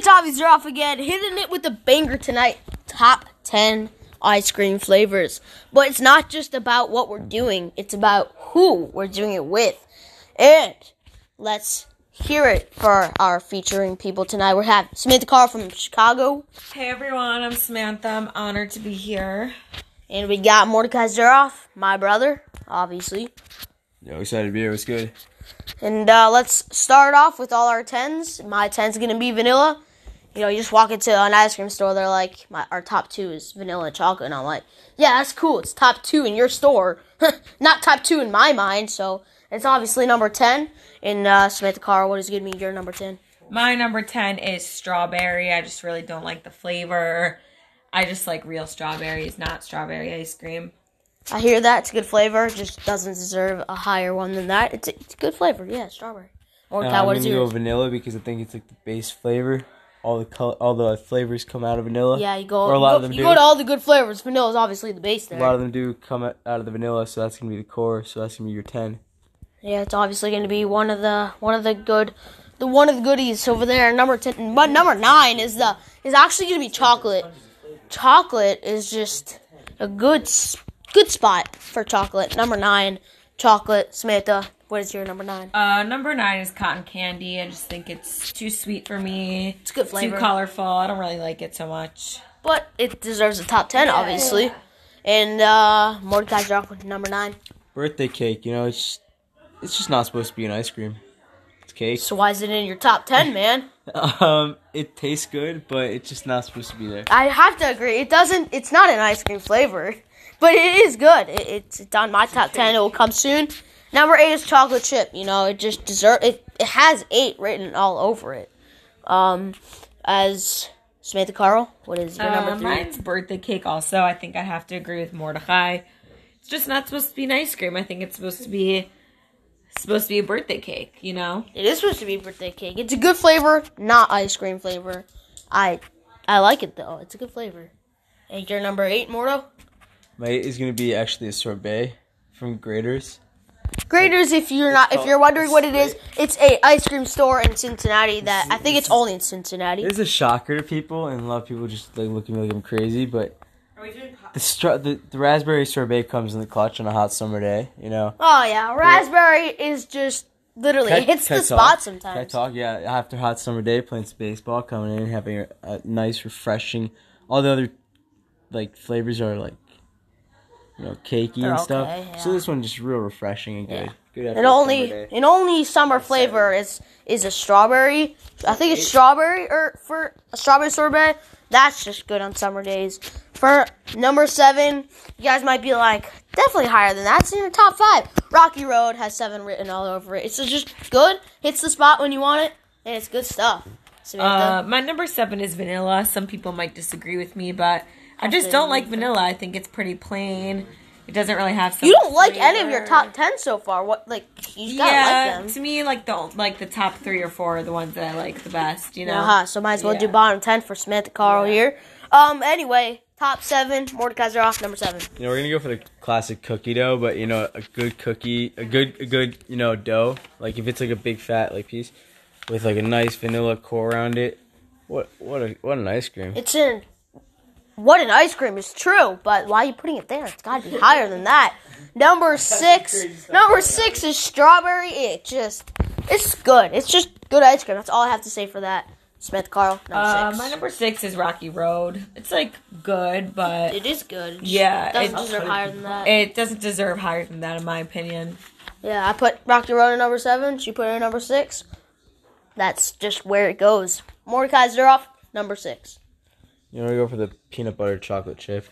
it's obviously off again, hitting it with a banger tonight. Top 10 ice cream flavors. But it's not just about what we're doing, it's about who we're doing it with. And let's hear it for our featuring people tonight. We have Samantha Carl from Chicago, Hey everyone, I'm Samantha. I'm honored to be here. and we got Mordechai Zuroff, my brother, obviously. Yo, excited to be here. What's good? And uh, let's start off with all our tens. My ten's gonna be vanilla. You know, you just walk into an ice cream store, they're like, my, our top two is vanilla and chocolate. And I'm like, yeah, that's cool. It's top two in your store. Not top two in my mind. So it's obviously number 10. And uh, Samantha Carl, what is going to be your number 10? My number 10 is strawberry. I just really don't like the flavor. I just like real strawberries, not strawberry ice cream. I hear that. It's a good flavor. Just doesn't deserve a higher one than that. It's a, it's a good flavor. Yeah, strawberry. Or Uh, Cal, I'm what gonna go vanilla because I think it's like the base flavor. All the color, all the flavors come out of vanilla. Yeah, you go. Or a lot you of them you do. go to all the good flavors. Vanilla is obviously the base A lot of them do come out of the vanilla, so that's gonna be the core. So that's gonna be your ten. Yeah, it's obviously going to be one of the one of the good, the one of the goodies over there. Number ten, but number nine is the is actually going to be chocolate. Chocolate is just a good good spot for chocolate. Number nine, chocolate. Samantha, what is your number nine? Uh, number 9 is cotton candy. I just think it's too sweet for me. It's a good flavor, Too colorful. I don't really like it so much. but it deserves a top ten, obviously. And uh, Mordechai Zuroff with number nine. Birthday cake, you know, it's it's just not supposed to be an ice cream. It's cake. So why is it in your top ten, man? Um, it tastes good, but it's just not supposed to be there. I have to agree. It doesn't. It's not an ice cream flavor, but it is good. It, it's it's on my top ten. It will come soon. Number eight is chocolate chip. You know, it just dessert. It it has eight written all over it. Um, as Samantha Carl, what is your number Uh, three? mine's birthday cake also. I think I have to agree with Mordechai. It's just not supposed to be an ice cream. I think it's supposed to be supposed to be a birthday cake, you know? It is supposed to be a birthday cake. It's a good flavor, not ice cream flavor. I I like it though. It's a good flavor. And your number eight, Morto. My eight is gonna be actually a sorbet from Graeter's. Graeter's, if you're not, if you're wondering what it is, it's a ice cream store in Cincinnati that I think it's only in Cincinnati. It's a shocker to people, and a lot of people just like look at me like I'm crazy. But the stra- the, the raspberry sorbet comes in the clutch on a hot summer day. You know. Oh yeah, raspberry is just literally it hits the talk? spot Can I talk? Yeah, after hot summer day, playing some baseball, coming in, having a, a nice, refreshing. All the other like flavors are like, you know, cakey They're and stuff. okay, So this one just real refreshing and good. Yeah. Good And only summer and only summer flavor is is a strawberry. I think it's strawberry or for a strawberry sorbet. That's just good on summer days. For number seven, you guys might be like, definitely higher than that. It's in your top five. Rocky Road has seven written all over it. It's just good. Hits the spot when you want it, and it's good stuff. Uh, my number seven is vanilla. Some people might disagree with me, but I just don't like vanilla. I think it's pretty plain. It doesn't really have. So you don't like any of your top ten so far. What like you gotta Yeah, like them. to me, like the like the top three or four are the ones that I like the best. You know. Uh-huh, so might as well do Yeah. bottom ten for Samantha Carl here. Um. Anyway, top seven. Mordechai's are off number seven. You know, we're gonna go for the classic cookie dough, but you know, a good cookie, a good, a good, you know, dough. Like if it's like a big fat like piece with like a nice vanilla core around it. What, what a, what an ice cream. It's in. What an ice cream is true, but why are you putting it there? It's got to be higher than that. Number six. Number six is strawberry. It just. It's good. It's just good ice cream. That's all I have to say for that. Smith Carl. Number Uh, six. my number six is Rocky Road. It's like good, but It is good. It just Yeah, Doesn't it- deserve higher than that. it doesn't deserve higher than that, in my opinion. Yeah, I put Rocky Road at number seven. She put it at number six. That's just where it goes. Mordechai Zuroff, number six. You want to go for the peanut butter chocolate chip?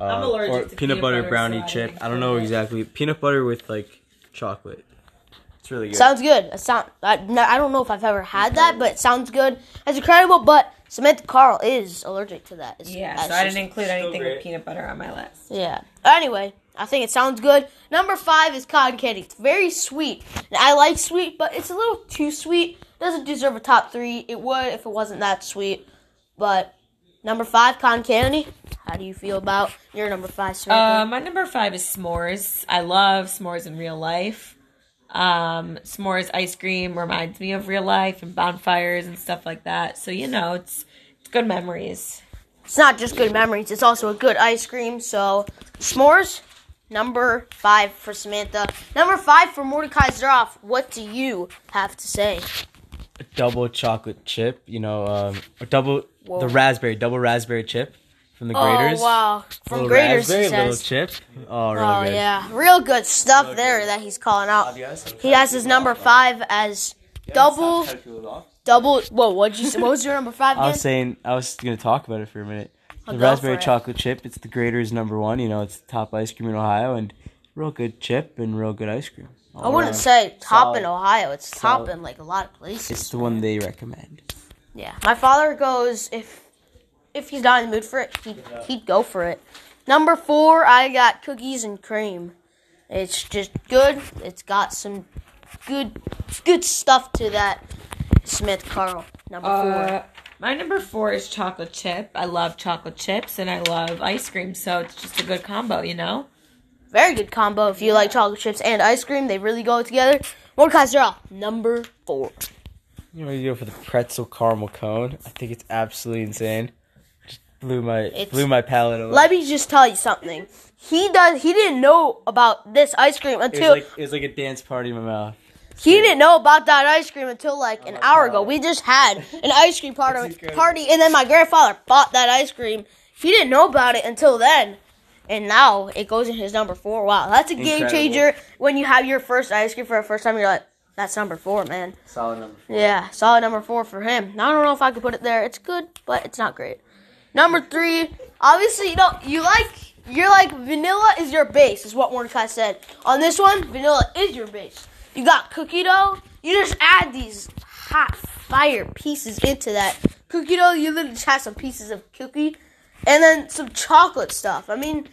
Uh, I'm allergic or to peanut, peanut butter butter, brownie so chip. think I don't know chocolate. exactly. Peanut butter with like chocolate. It's really good. Sounds good. It sound, I, no, I don't know if I've ever had that, but it sounds good. It's incredible, but Samantha Carl is allergic to that. It's- Yeah, so I didn't include anything great. with peanut butter on my list. Yeah. Anyway, I think it sounds good. Number five is cotton candy. It's very sweet. And I like sweet, but it's a little too sweet. Doesn't deserve a top three. It would if it wasn't that sweet. But number five, cotton candy. How do you feel about your number five, Samantha? Uh, my number five is s'mores. I love s'mores in real life. Um, s'mores ice cream reminds me of real life and bonfires and stuff like that. So you know, it's it's good memories. It's not just good memories, it's also a good ice cream. So, s'mores, number five for Samantha. Number five for Mordechai Zuroff. What do you have to say? A double chocolate chip, you know, um, a double Whoa. the raspberry, double raspberry chip from the oh, Graeter's. Oh, wow. From Little Graeter's, raspberry, he little chip. Oh, real Oh, good. yeah. Real good stuff there that he's calling out. He has his number five as double, double. Whoa, what'd you say? What was your number five I was saying, I was gonna talk about it for a minute. I'll The raspberry chocolate chip. It's the Graeter's number one. You know, it's the top ice cream in Ohio, and real good chip and real good ice cream. I wouldn't around. say top Solid. in Ohio. It's top Solid. in like a lot of places. It's the one they recommend. Yeah, my father goes if if he's not in the mood for it, he'd, he'd go for it. Number four, I got cookies and cream. It's just good. It's got some good good stuff to that. Smith Carl number Uh, four. my number four is chocolate chip. I love chocolate chips and I love ice cream, so it's just a good combo, you know. Very good combo if you like chocolate chips and ice cream. They really go together. Mordechai Zerl, number four. You know, you go for the pretzel caramel cone. I think it's absolutely insane. Just blew my It's- blew my palate away. Let me just tell you something. He does. He didn't know about this ice cream it was until like it was like a dance party in my mouth. He didn't know about that ice cream until like an hour ago. We just had an ice cream party, party, and then my grandfather bought that ice cream. He didn't know about it until then, and now it goes in his number four. Wow, that's a game changer when you have your first ice cream for the first time. You're like, that's number four, man. Solid number. four. Yeah, solid number four for him. Now, I don't know if I could put it there. It's good, but it's not great. Number three, obviously, you know, you like, you're like, vanilla is your base, is what Mordechai said. On this one, vanilla is your base. You got cookie dough, you just add these hot fire pieces into that. Cookie dough, you literally just have some pieces of cookie, and then some chocolate stuff. I mean,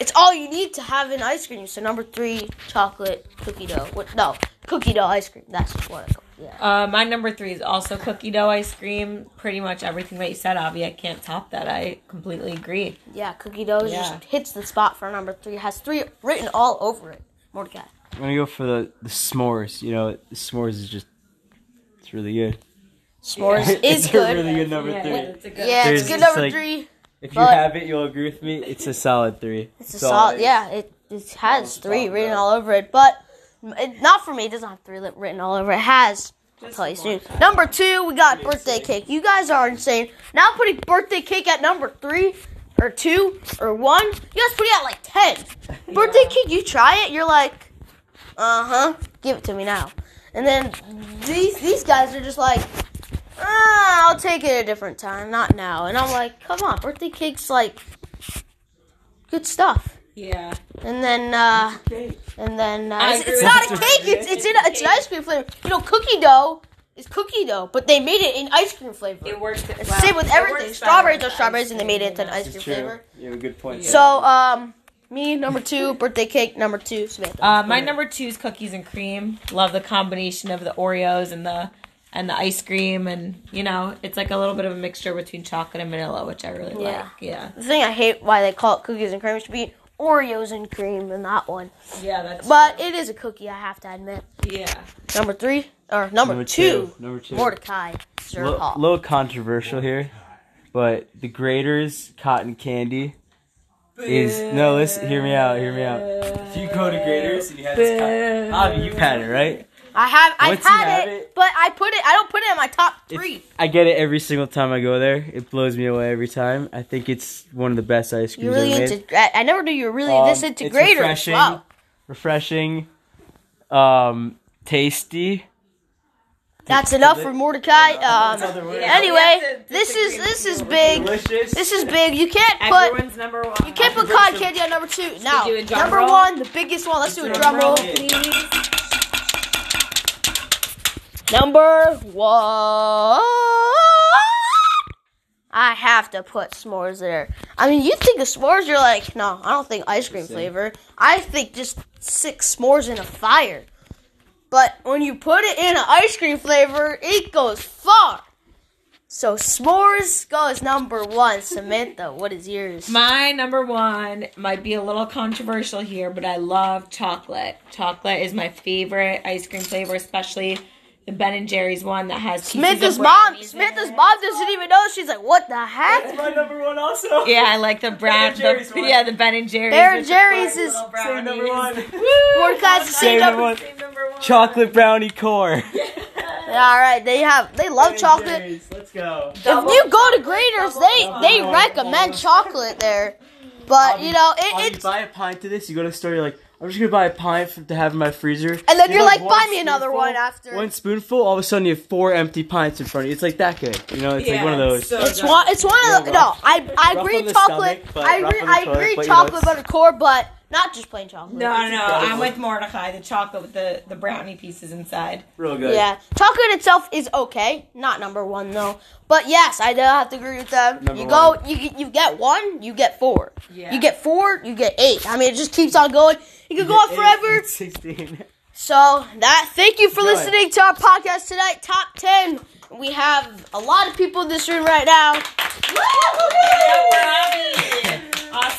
it's all you need to have an ice cream. So number three, chocolate cookie dough. What? No, cookie dough ice cream. That's what I call. Yeah. Uh, my number three is also cookie dough ice cream. Pretty much everything that you said, Avi. I can't top that. I completely agree. Yeah, cookie dough Yeah. just hits the spot for number three. It has three written all over it. Mordechai. I'm gonna go for the the s'mores. You know, the s'mores is just it's really good. S'mores is It's a good. really good number Yeah, three. it's a good- yeah, There's it's good number like- three. If you have it, you'll agree with me. It's a solid three. It's a That's all solid. Yeah, it, it has three written all over it, but it, not for me. It doesn't have three written all over it. Has. I'll tell you soon. Number two, we got birthday cake. You guys are insane. Now putting birthday cake at number three or two or one. You guys put it at like ten. Birthday cake, you try it, you're like, uh huh. Give it to me now. And then these these guys are just like, ah, I'll take it a different time, not now. And I'm like, come on, birthday cake's like good stuff. Yeah. And then, uh, and then, uh, it's, it's not a cake. It's it's in a, it's an ice cream flavor. You know, cookie dough is cookie dough, but they made it in ice cream flavor. It works. It's well, same with everything. Strawberries are strawberries, and they made it into an ice than cream flavor. You have a good point. So, um, me number two, birthday cake number two, Samantha. Uh, my number two is cookies and cream. Love the combination of the Oreos and the and the ice cream, and you know, it's like a little bit of a mixture between chocolate and vanilla, which I really Yeah. like. Yeah, the thing I hate why they call it cookies and cream it should be Oreos and cream in that one. yeah, that's. But it is a cookie, I have to admit. yeah, Number three or number, Number two, two. Number two. Mordechai A little controversial here, but the Graeter's cotton candy is no. Listen, hear me out. Hear me out. If you go to Graeter's and you have this cotton, Avi, you've had it, right? I have, I've Once you had have it, it- but I put it. I don't put it in my top three. It's- I get it every single time I go there. It blows me away every time. I think it's one of the best ice creams You're really ever made. into. I I never knew you were really Um, this into it's Graeter's. refreshing. Wow. Refreshing, um, tasty. That's enough for Mordechai. Um, other words. Anyway, this is this is big. Delicious. This is big. You can't put everyone's number one. you can't put cotton candy on number two. Now, do a drum number roll? one, the biggest one. Let's do a drum roll. please. Number one. I have to put s'mores there. I mean, you think of s'mores, you're like, no, I don't think ice cream flavor. I think just six s'mores in a fire. But when you put it in an ice cream flavor, it goes far. So s'mores goes number one. Samantha, what is yours? My number one might be a little controversial here, but I love chocolate. Chocolate is my favorite ice cream flavor, especially the Ben and Jerry's one that has pieces Samantha's of mom. brownies in Samantha's it. mom doesn't even know. She's like, "What the heck?" That's my number one also. Yeah, I like the brown. and Jerry's The, one. yeah, the Ben and Jerry's. Ben and Jerry's is- little Same number one. brownies. Mordechai's the same Same number. number one. Chocolate brownie core. Yeah, all right, they have they love chocolate. Let's go. If you go to Graeter's, they they recommend chocolate there. But um, you know, it, you it's buy a pint to this. You go to the store. You're like, I'm just gonna buy a pint for, to have in my freezer. And then You you're have like, buy me another one after. One spoonful. All of a sudden, you have four empty pints in front of you. It's like that good. You know, it's like one of Yeah, those. so It's one. It's one of the. No, I I agree. Chocolate. stomach, I agree. on I agree. but, you know, Chocolate butter core, but not just plain chocolate. No, no, no. I'm with Mordechai. The chocolate with the, the brownie pieces inside. Real good. Yeah, chocolate itself is okay. Not number one though. But yes, I do have to agree with that. Number you go, one. you you get one, you get four. Yeah. You get four, you get eight. I mean, it just keeps on going. You can go on forever. Sixteen. So that thank you for Good. listening to our podcast tonight, top ten. We have a lot of people in this room right now.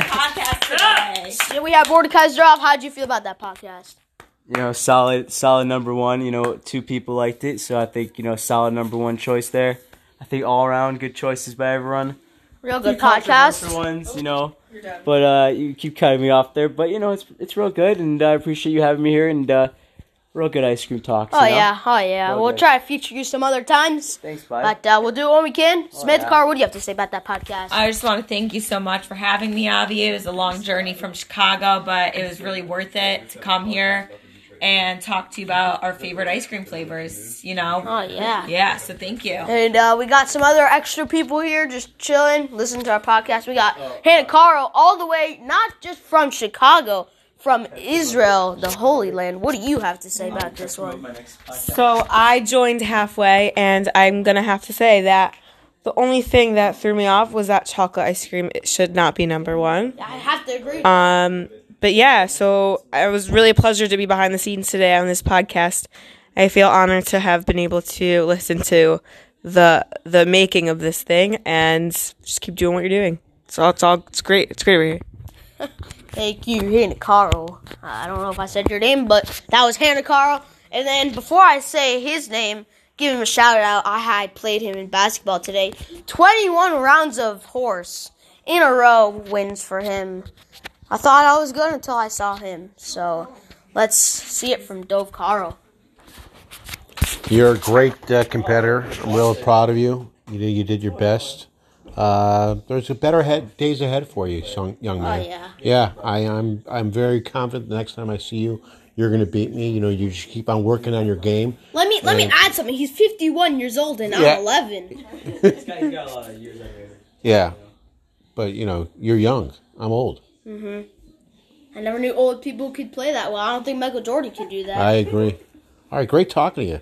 Awesome podcast today. And we have Mordechai's drop. How'd you feel about that podcast? You know, solid, solid number one. You know, two people liked it, so I think you know, solid number one choice there. I think all around good choices by everyone. Real Few good podcast. controversial ones, you know. But uh, you keep cutting me off there. But you know, it's it's real good, and I appreciate you having me here, and uh, real good ice cream talks. Oh you know? yeah, oh yeah. Real We'll good. try to feature you some other times. Thanks, bud. But uh, we'll do it when we can. Samantha yeah. Carl, what do you have to say about that podcast? I just want to thank you so much for having me, Avi. It was a long journey from Chicago, but it was really worth it to come here and talk to you about our favorite ice cream flavors. You know, oh yeah. yeah. So thank you. And uh, we got some other extra people here just chilling, listening to our podcast. We got Hannah Carl all the way, not just from Chicago, from Israel, the Holy Land. What do you have to say about this one? So I joined halfway, and I'm gonna have to say that the only thing that threw me off was that chocolate ice cream. It should not be number one. I have to agree. Um, but yeah, so it was really a pleasure to be behind the scenes today on this podcast. I feel honored to have been able to listen to the the making of this thing and just keep doing what you're doing. So it's all it's great. It's great over here. Thank you, Hannah Carl. I don't know if I said your name, but that was Hannah Carl. And then before I say his name, give him a shout out. I had played him in basketball today. 21 rounds of horse in a row wins for him. I thought I was good until I saw him. So let's see it from Dove Carl. You're a great uh, competitor. I'm real proud of you. You did, you did your best. Uh, there's a better head, days ahead for you, young, young man. yeah. Yeah, I, I'm I'm very confident. The next time I see you, you're going to beat me. You know, you just keep on working on your game. Let me let me add something. He's 51 years old and I'm 11. This guy's got a lot of years on here. Yeah, but you know, you're young. I'm old. hmm I never knew old people could play that well. I don't think Michael Jordan could do that. I agree. All right, great talking to you.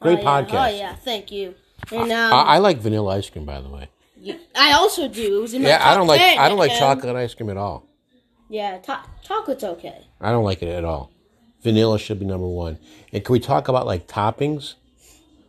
Great oh, yeah. podcast. Oh yeah, thank you. And um, I, I like vanilla ice cream, by the way. I also do. It was in my Yeah, I don't like 10, I don't like and- chocolate ice cream at all. Yeah, to- chocolate's okay. I don't like it at all. Vanilla should be number one. And can we talk about like toppings?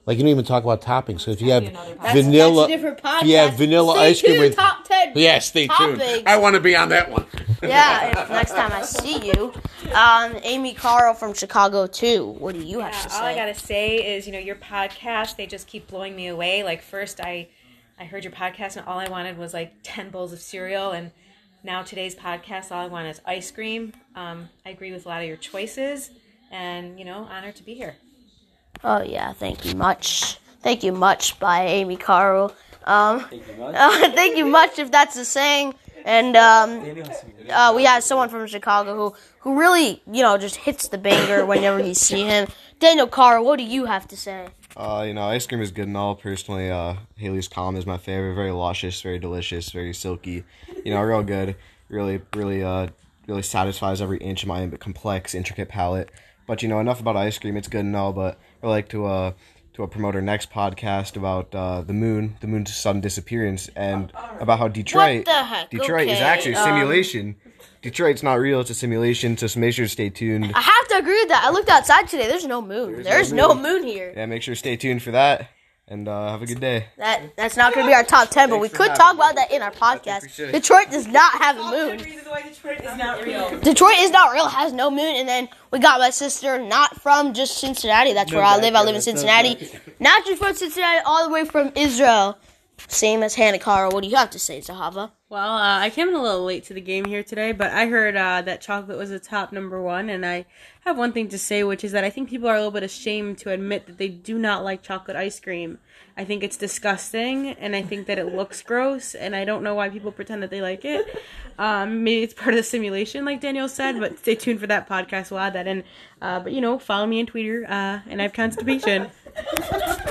Like you don't even talk about toppings. So if you have vanilla, That's a different podcast. if you have vanilla Stay ice cream tuned, with top ten. yeah, stay tuned. I want to be on that one. yeah. If next time I see you, um, Amy Carl from Chicago too. What do you have to say? all I gotta say is, you know, your podcast, they just keep blowing me away. Like first I I heard your podcast and all I wanted was like ten bowls of cereal and now today's podcast all I want is ice cream. Um, I agree with a lot of your choices and, you know, honored to be here. Oh yeah, thank you much. Thank you much by Amy Carl. Um, uh, thank you much if that's the saying. And um, uh, we have someone from Chicago who, who really, you know, just hits the banger whenever you see him. Daniel Carl, what do you have to say? Uh, you know, ice cream is good and all. Personally, uh, Haley's Calm is my favorite. Very luscious, very delicious, very silky. You know, real good. Really, really, uh, really satisfies every inch of my complex, intricate palate. But you know, enough about ice cream. It's good and all, but I like to uh to uh, promote our next podcast about uh, the moon, the moon's sudden disappearance, and about how Detroit, the heck? Detroit is actually a um, simulation. Detroit's not real; it's a simulation. So make sure to stay tuned. I have to agree with that. I looked outside today. There's no moon. There's, no no, moon. moon here. Yeah, make sure to stay tuned for that. And uh, have a good day. That that's not going to be our top ten, but we could talk about that in our podcast. Detroit does not have a moon. Detroit is not real. Detroit is not real, has no moon. And then we got my sister, not from just Cincinnati. That's where I live. I live in Cincinnati. Not just from Cincinnati, all the way from Israel. Same as Hannah Carl. What do you have to say, Zahava? Well, uh, I came in a little late to the game here today, but I heard uh, that chocolate was a top number one, and I have one thing to say, which is that I think people are a little bit ashamed to admit that they do not like chocolate ice cream. I think it's disgusting, and I think that it looks gross, and I don't know why people pretend that they like it. Um, maybe it's part of the simulation, like Daniel said, but stay tuned for that podcast. We'll add that in. Uh, but you know, follow me on Twitter, uh, and I have constipation.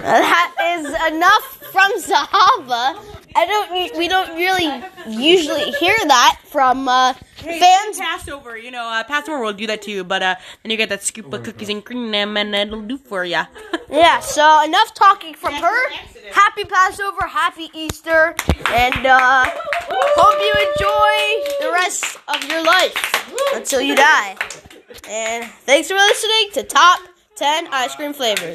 That is enough from Zahava. I don't. We don't really usually hear that from uh, fans. Passover, you know, uh, Passover will do that to you, but uh, then you get that scoop of cookies and cream, and it'll do for you. Yeah. So enough talking from her. Happy Passover. Happy Easter. And uh, hope you enjoy the rest of your life until you die. And thanks for listening to Top 10 Ice Cream Flavors.